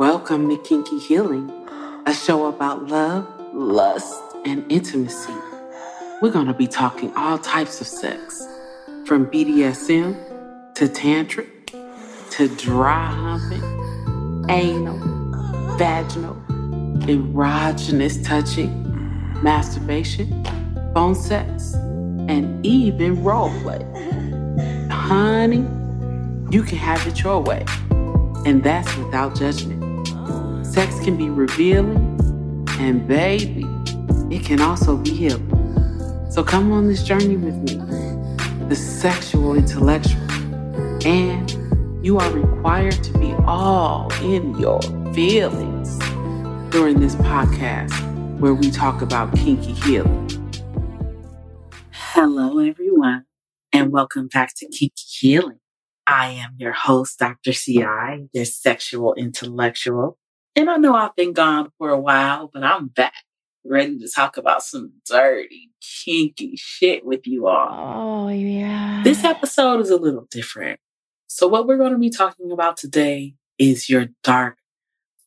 Welcome to Kinky Heeling, a show about love, lust, and intimacy. We're going to be talking all types of sex, from BDSM to tantric to dry humping, anal, vaginal, erogenous touching, masturbation, phone sex, and even role play. Honey, you can have it your way, and that's without judgment. Sex can be revealing, and baby, it can also be healing. So come on this journey with me, the sexual intellectual, and you are required to be all in your feelings during this podcast where we talk about kinky healing. Hello, everyone, and welcome back to Kinky Heeling. I am your host, Dr. CI, your sexual intellectual. And I know I've been gone for a while, but I'm back, ready to talk about some dirty, kinky shit with you all. Oh, yeah. This episode is a little different. So, what we're going to be talking about today is your dark,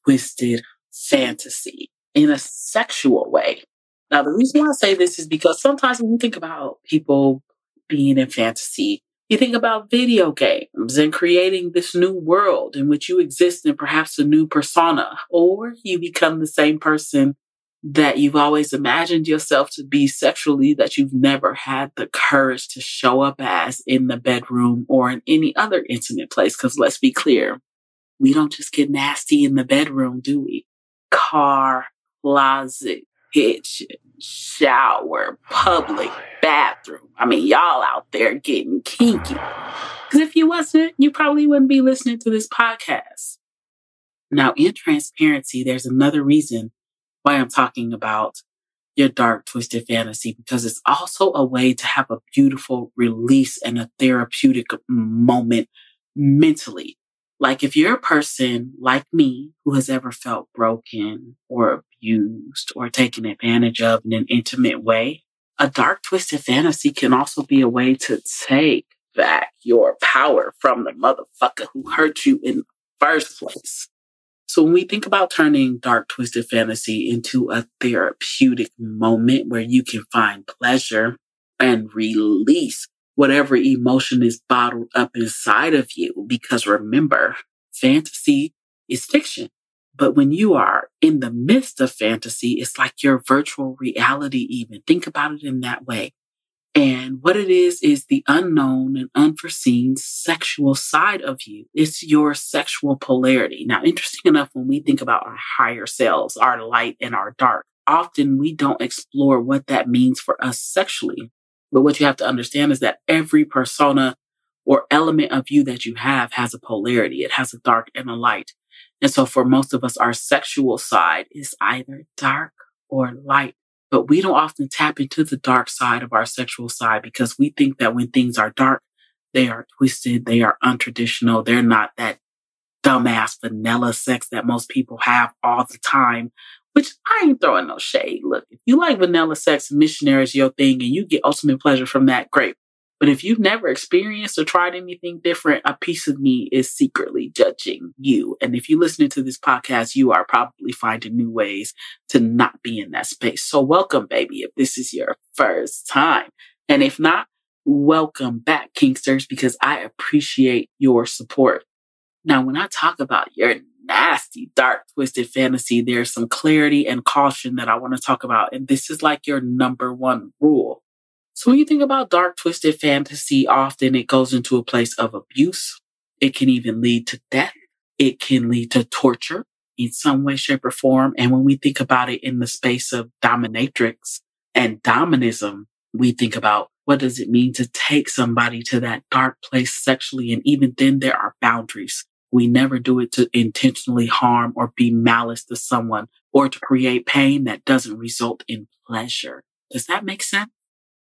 twisted fantasy in a sexual way. Now, the reason why I say this is because sometimes when you think about people being in fantasy, you think about video games and creating this new world in which you exist in perhaps a new persona, or you become the same person that you've always imagined yourself to be sexually that you've never had the courage to show up as in the bedroom or in any other intimate place. Cause let's be clear, we don't just get nasty in the bedroom, do we? Car, closet, kitchen, shower, public bathroom. I mean, y'all out there getting kinky. Because if you wasn't, you probably wouldn't be listening to this podcast. Now, in transparency, there's another reason why I'm talking about your dark, twisted fantasy, because it's also a way to have a beautiful release and a therapeutic moment mentally. Like if you're a person like me who has ever felt broken or abused or taken advantage of in an intimate way, a dark, twisted fantasy can also be a way to take back your power from the motherfucker who hurt you in the first place. So when we think about turning dark, twisted fantasy into a therapeutic moment where you can find pleasure and release whatever emotion is bottled up inside of you. Because remember, fantasy is fiction. But when you are in the midst of fantasy, it's like your virtual reality, even. Think about it in that way. And what it is, is the unknown and unforeseen sexual side of you. It's your sexual polarity. Now, interesting enough, when we think about our higher selves, our light and our dark, often we don't explore what that means for us sexually. But what you have to understand is that every persona or element of you that you have has a polarity. It has a dark and a light. And so for most of us, our sexual side is either dark or light. But we don't often tap into the dark side of our sexual side because we think that when things are dark, they are twisted, they are untraditional, they're not that dumbass vanilla sex that most people have all the time which I ain't throwing no shade. Look, if you like vanilla sex missionary is your thing and you get ultimate pleasure from that, great. But if you've never experienced or tried anything different, a piece of me is secretly judging you. And if you're listening to this podcast, you are probably finding new ways to not be in that space. So welcome, baby, if this is your first time. And if not, welcome back, Kinksters, because I appreciate your support. Now, when I talk about your nasty, dark, twisted fantasy, there's some clarity and caution that I want to talk about. And this is like your number one rule. So when you think about dark, twisted fantasy, often it goes into a place of abuse. It can even lead to death. It can lead to torture in some way, shape, or form. And when we think about it in the space of dominatrix and dominism, we think about what does it mean to take somebody to that dark place sexually? And even then there are boundaries. We never do it to intentionally harm or be malice to someone or to create pain that doesn't result in pleasure. Does that make sense?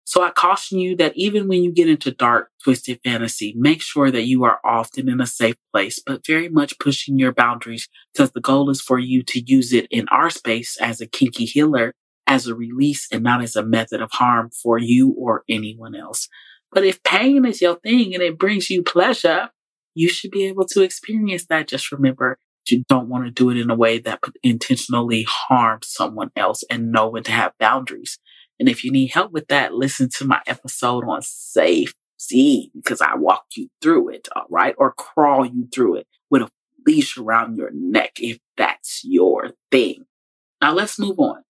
So I caution you that even when you get into dark, twisted fantasy, make sure that you are often in a safe place, but very much pushing your boundaries because the goal is for you to use it in our space as a kinky healer, as a release and not as a method of harm for you or anyone else. But if pain is your thing and it brings you pleasure, you should be able to experience that. Just remember, you don't want to do it in a way that intentionally harms someone else and know when to have boundaries. And if you need help with that, listen to my episode on safety because I walk you through it, all right? Or crawl you through it with a leash around your neck if that's your thing. Now let's move on.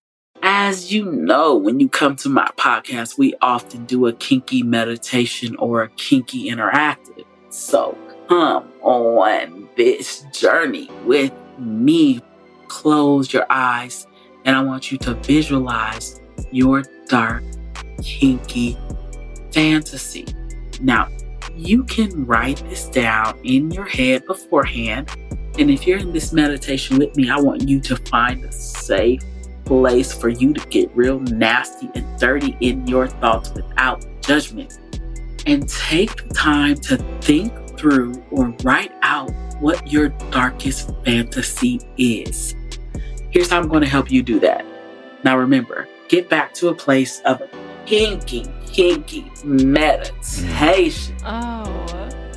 As you know, when you come to my podcast, we often do a kinky meditation or a kinky interactive. So come on this journey with me. Close your eyes and I want you to visualize your dark, kinky fantasy. Now, you can write this down in your head beforehand. And if you're in this meditation with me, I want you to find a safe place for you to get real nasty and dirty in your thoughts without judgment. And take time to think through or write out what your darkest fantasy is. Here's how I'm going to help you do that. Now, remember, get back to a place of kinky, kinky meditation. Oh.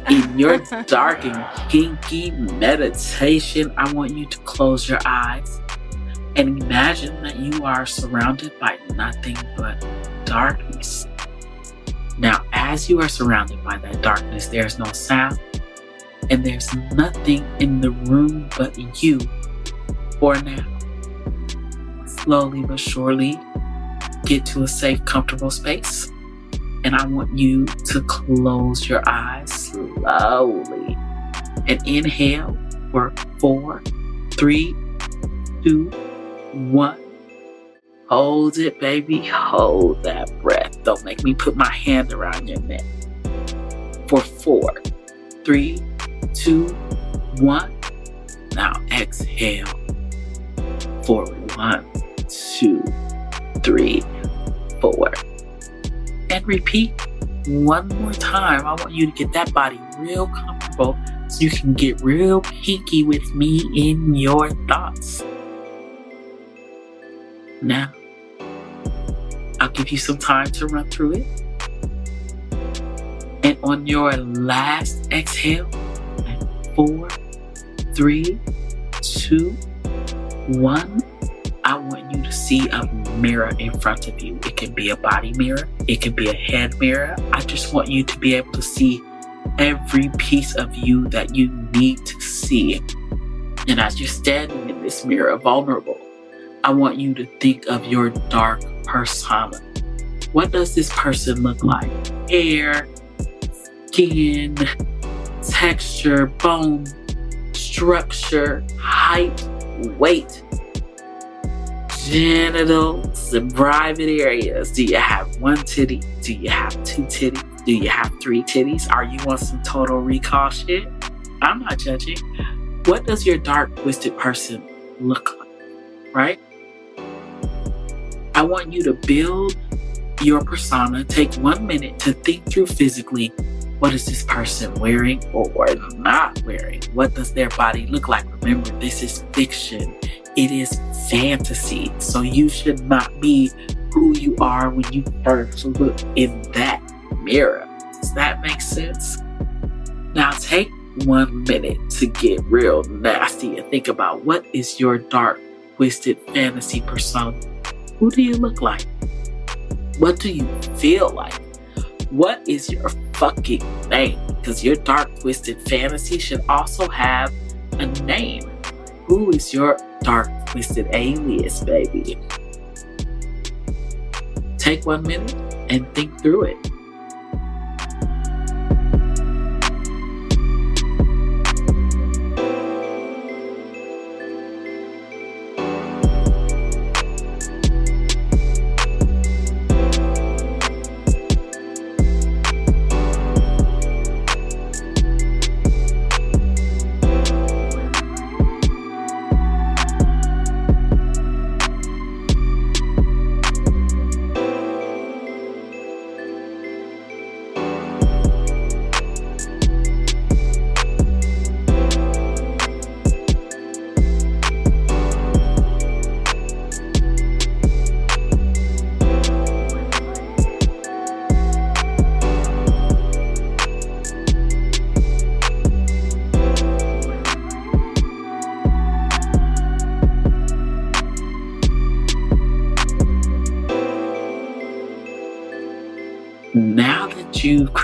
In your dark and kinky meditation, I want you to close your eyes and imagine that you are surrounded by nothing but darkness. Now, as you are surrounded by that darkness, there's no sound and there's nothing in the room but you for now. Slowly but surely, get to a safe, comfortable space. And I want you to close your eyes slowly and inhale for four, three, two, one. Hold it, baby. Hold that breath. Don't make me put my hand around your neck. For four, three, two, one. Now exhale. For one, two, three, four. And repeat one more time. I want you to get that body real comfortable so you can get real kinky with me in your thoughts. Now, I'll give you some time to run through it. And on your last exhale, four, three, two, one, I want you to see a mirror in front of you. It can be a body mirror, it can be a head mirror. I just want you to be able to see every piece of you that you need to see. And as you're standing in this mirror, vulnerable, I want you to think of your dark persona. What does this person look like? Hair, skin, texture, bone, structure, height, weight, genitals, and private areas. Do you have one titty? Do you have two titties? Do you have three titties? Are you on some total recall shit? I'm not judging. What does your dark, twisted person look like? Right? I want you to build your persona. Take one minute to think through physically what is this person wearing or not wearing? What does their body look like? Remember, this is fiction, it is fantasy. So you should not be who you are when you first look in that mirror. Does that make sense? Now take one minute to get real nasty and think about what is your dark, twisted fantasy persona who do you look like? What do you feel like? What is your fucking name? Because your dark, twisted fantasy should also have a name. Who is your dark, twisted alias, baby? Take one minute and think through it.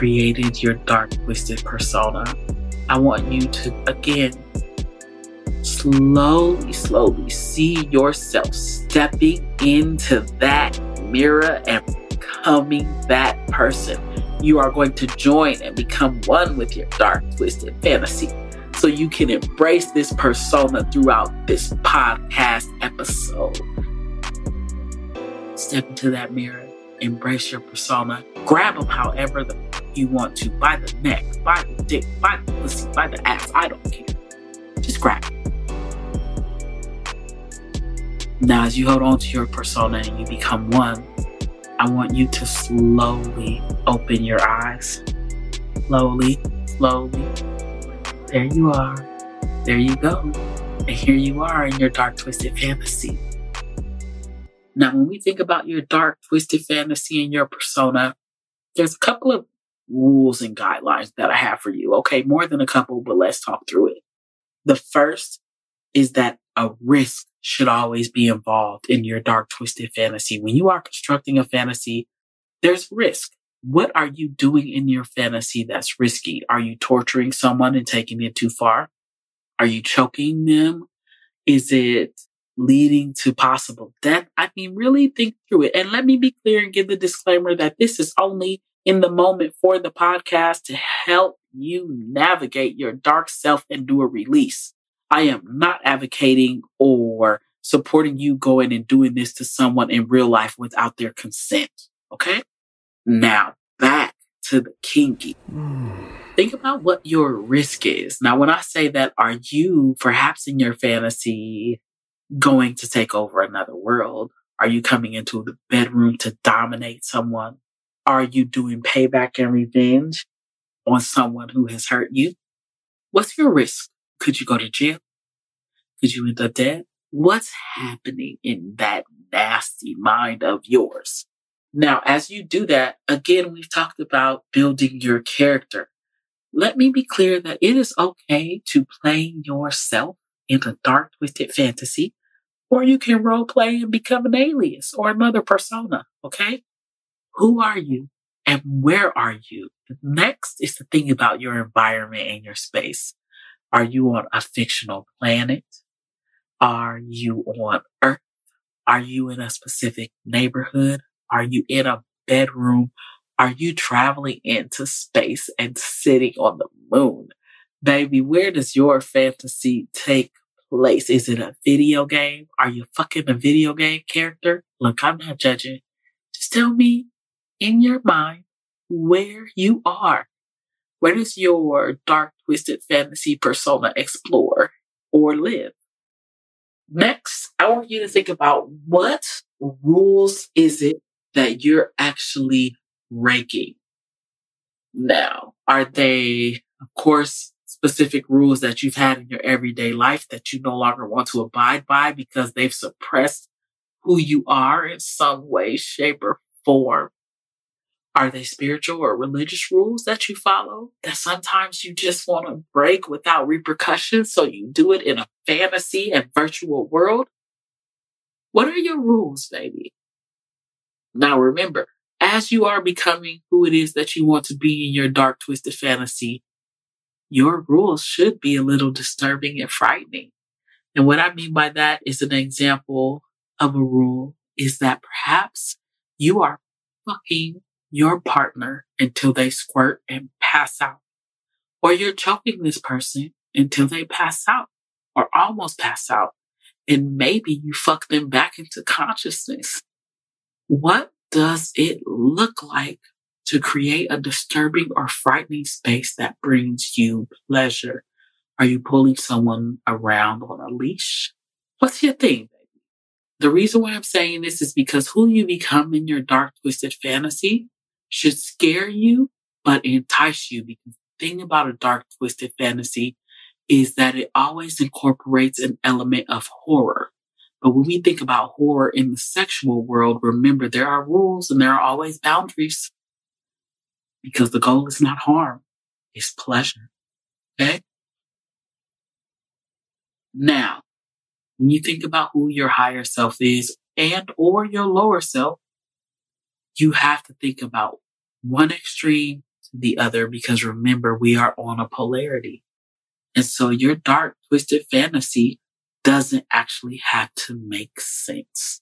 Created your dark, twisted persona, I want you to, again, slowly, slowly see yourself stepping into that mirror and becoming that person. You are going to join and become one with your dark, twisted fantasy so you can embrace this persona throughout this podcast episode. Step into that mirror, embrace your persona, grab them however the, you want to by the neck, by the dick, by the pussy, by the ass. I don't care. Just grab it. Now, as you hold on to your persona and you become one, I want you to slowly open your eyes. Slowly, slowly. There you are. There you go. And here you are in your dark, twisted fantasy. Now, when we think about your dark, twisted fantasy and your persona, there's a couple of rules and guidelines that I have for you. Okay, more than a couple, but let's talk through it. The first is that a risk should always be involved in your dark, twisted fantasy. When you are constructing a fantasy, there's risk. What are you doing in your fantasy that's risky? Are you torturing someone and taking it too far? Are you choking them? Is it leading to possible death? I mean, really think through it. And let me be clear and give the disclaimer that this is only in the moment for the podcast to help you navigate your dark self and do a release. I am not advocating or supporting you going and doing this to someone in real life without their consent. Okay. Now back to the kinky. Hmm. Think about what your risk is. Now, when I say that, are you perhaps in your fantasy going to take over another world? Are you coming into the bedroom to dominate someone? Are you doing payback and revenge on someone who has hurt you? What's your risk? Could you go to jail? Could you end up dead? What's happening in that nasty mind of yours? Now, as you do that, again, we've talked about building your character. Let me be clear that it is okay to play yourself in a dark, twisted fantasy, or you can role play and become an alias or another persona. Okay. Who are you and where are you? Next is the thing about your environment and your space. Are you on a fictional planet? Are you on Earth? Are you in a specific neighborhood? Are you in a bedroom? Are you traveling into space and sitting on the moon? Baby, where does your fantasy take place? Is it a video game? Are you fucking a video game character? Look, I'm not judging. Just tell me in your mind where you are. Where does your dark, twisted fantasy persona explore or live? Next, I want you to think about what rules is it that you're actually breaking now? Are they, of course, specific rules that you've had in your everyday life that you no longer want to abide by because they've suppressed who you are in some way, shape, or form? Are they spiritual or religious rules that you follow that sometimes you just want to break without repercussions? So you do it in a fantasy and virtual world? What are your rules, baby? Now remember, as you are becoming who it is that you want to be in your dark, twisted fantasy, your rules should be a little disturbing and frightening. And what I mean by that is an example of a rule is that perhaps you are fucking your partner until they squirt and pass out. Or you're choking this person until they pass out or almost pass out. And maybe you fuck them back into consciousness. What does it look like to create a disturbing or frightening space that brings you pleasure? Are you pulling someone around on a leash? What's your thing? The reason why I'm saying this is because who you become in your dark, twisted fantasy should scare you, but entice you. Because the thing about a dark, twisted fantasy is that it always incorporates an element of horror. But when we think about horror in the sexual world, remember there are rules and there are always boundaries because the goal is not harm, it's pleasure. Okay. Now, when you think about who your higher self is and or your lower self, you have to think about one extreme the other because remember, we are on a polarity. And so your dark, twisted fantasy doesn't actually have to make sense.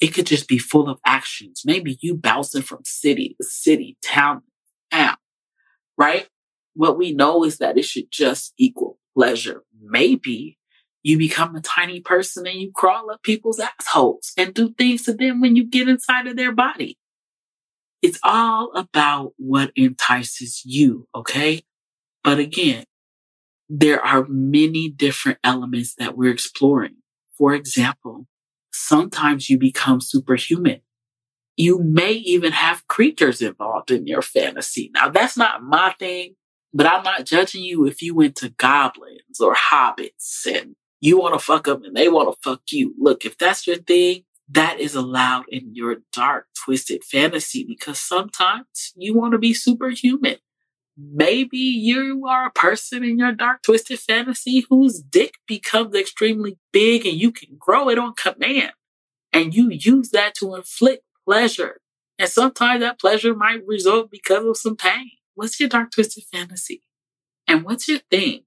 It could just be full of actions. Maybe you bouncing from city to city, town to town, right? What we know is that it should just equal pleasure. Maybe you become a tiny person and you crawl up people's assholes and do things to them when you get inside of their body. It's all about what entices you, okay? But again, there are many different elements that we're exploring. For example, sometimes you become superhuman. You may even have creatures involved in your fantasy. Now that's not my thing, but I'm not judging you if you went to goblins or hobbits and you want to fuck them and they want to fuck you. Look, if that's your thing, that is allowed in your dark, twisted fantasy because sometimes you want to be superhuman. Maybe you are a person in your dark, twisted fantasy whose dick becomes extremely big and you can grow it on command. And you use that to inflict pleasure. And sometimes that pleasure might result because of some pain. What's your dark, twisted fantasy? And what's your thing?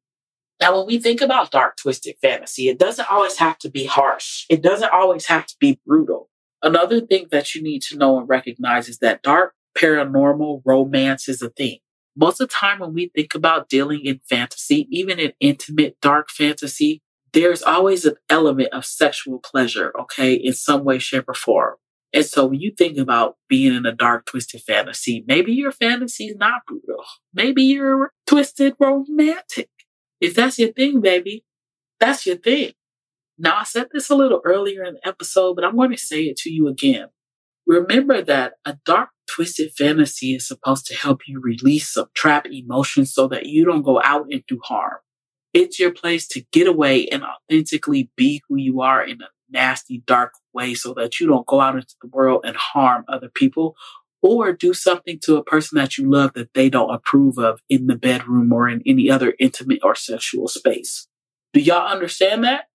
Now, when we think about dark, twisted fantasy, it doesn't always have to be harsh. It doesn't always have to be brutal. Another thing that you need to know and recognize is that dark paranormal romance is a thing. Most of the time when we think about dealing in fantasy, even in intimate dark fantasy, there's always an element of sexual pleasure, okay, in some way, shape, or form. And so when you think about being in a dark, twisted fantasy, maybe your fantasy is not brutal. Maybe you're twisted romantic. If that's your thing, baby, that's your thing. Now, I said this a little earlier in the episode, but I'm going to say it to you again. Remember that a dark, twisted fantasy is supposed to help you release some trapped emotions so that you don't go out and do harm. It's your place to get away and authentically be who you are in a nasty, dark way so that you don't go out into the world and harm other people or do something to a person that you love that they don't approve of in the bedroom or in any other intimate or sexual space. Do y'all understand that?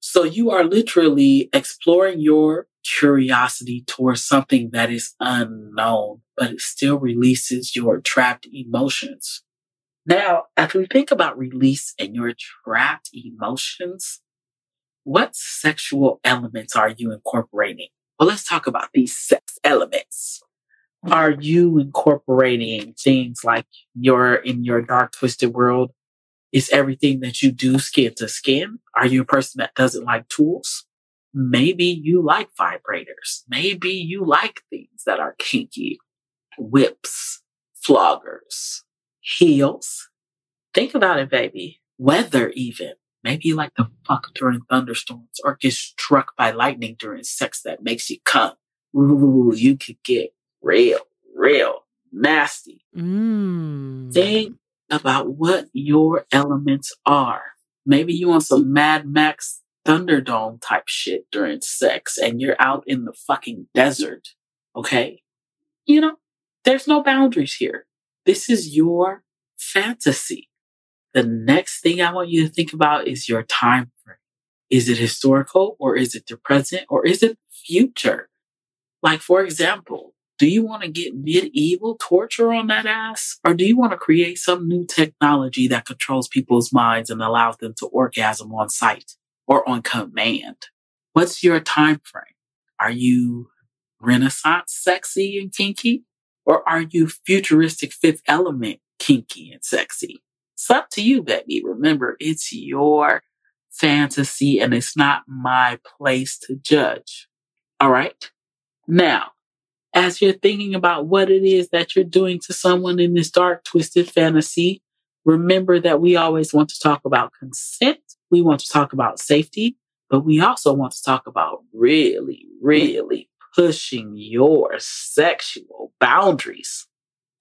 So you are literally exploring your curiosity towards something that is unknown, but it still releases your trapped emotions. Now, as we think about release and your trapped emotions, what sexual elements are you incorporating? Well, let's talk about these sex elements are you incorporating things like your in your dark twisted world? Is everything that you do skin to skin? Are you a person that doesn't like tools? Maybe you like vibrators. Maybe you like things that are kinky. Whips floggers heels. Think about it baby. Weather even. Maybe you like to fuck during thunderstorms or get struck by lightning during sex that makes you come. Ooh, you could get real, real nasty. Mm. Think about what your elements are. Maybe you want some Mad Max Thunderdome type shit during sex and you're out in the fucking desert. Okay. You know, there's no boundaries here. This is your fantasy. The next thing I want you to think about is your time frame. Is it historical or is it the present or is it future? Like, for example, do you want to get medieval torture on that ass? Or do you want to create some new technology that controls people's minds and allows them to orgasm on sight or on command? What's your time frame? Are you Renaissance sexy and kinky? Or are you futuristic fifth element kinky and sexy? It's up to you, baby. Remember, it's your fantasy and it's not my place to judge. All right. Now, as you're thinking about what it is that you're doing to someone in this dark, twisted fantasy, remember that we always want to talk about consent. We want to talk about safety, but we also want to talk about really, really pushing your sexual boundaries.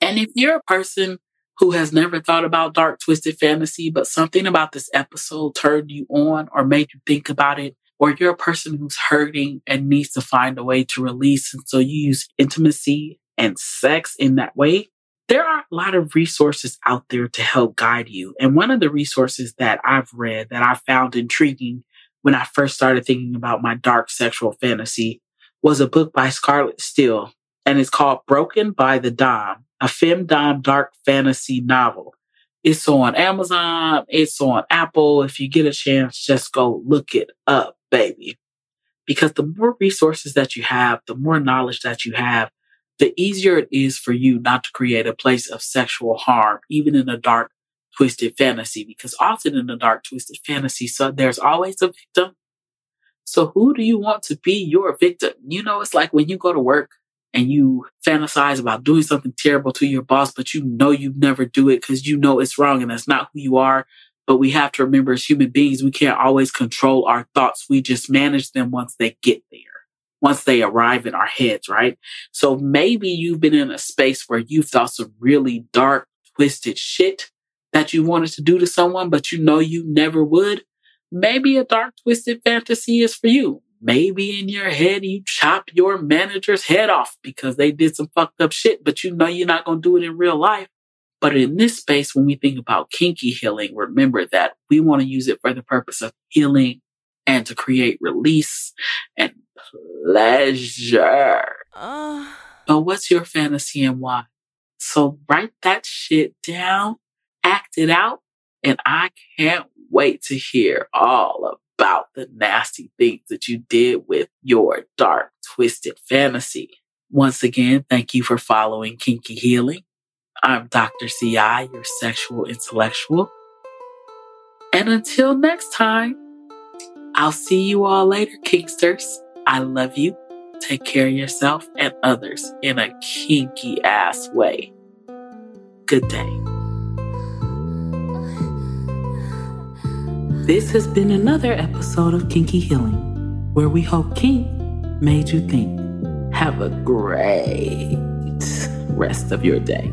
And if you're a person who has never thought about dark, twisted fantasy, but something about this episode turned you on or made you think about it, or you're a person who's hurting and needs to find a way to release. And so you use intimacy and sex in that way. There are a lot of resources out there to help guide you. And one of the resources that I've read that I found intriguing when I first started thinking about my dark sexual fantasy was a book by Scarlett Steele and it's called Broken by the Domme a femdom dark fantasy novel. It's on Amazon, it's on Apple. If you get a chance, just go look it up, baby. Because the more resources that you have, the more knowledge that you have, the easier it is for you not to create a place of sexual harm, even in a dark, twisted fantasy. Because often in a dark, twisted fantasy, so there's always a victim. So who do you want to be your victim? You know, it's like when you go to work and you fantasize about doing something terrible to your boss, but you know you never do it because you know it's wrong and that's not who you are. But we have to remember as human beings, we can't always control our thoughts. We just manage them once they get there, once they arrive in our heads, right? So maybe you've been in a space where you've thought some really dark, twisted shit that you wanted to do to someone, but you know you never would. Maybe a dark, twisted fantasy is for you. Maybe in your head, you chop your manager's head off because they did some fucked up shit, but you know you're not going to do it in real life. But in this space, when we think about kinky healing, remember that we want to use it for the purpose of healing and to create release and pleasure. Uh... But what's your fantasy and why? So write that shit down, act it out, and I can't wait to hear all about the nasty things that you did with your dark, twisted fantasy. Once again, thank you for following Kinky Heeling. I'm Dr. CI, your sexual intellectual. And until next time, I'll see you all later, Kinksters. I love you. Take care of yourself and others in a kinky ass way. Good day. This has been another episode of Kinky Heeling, where we hope kink made you think. Have a great rest of your day.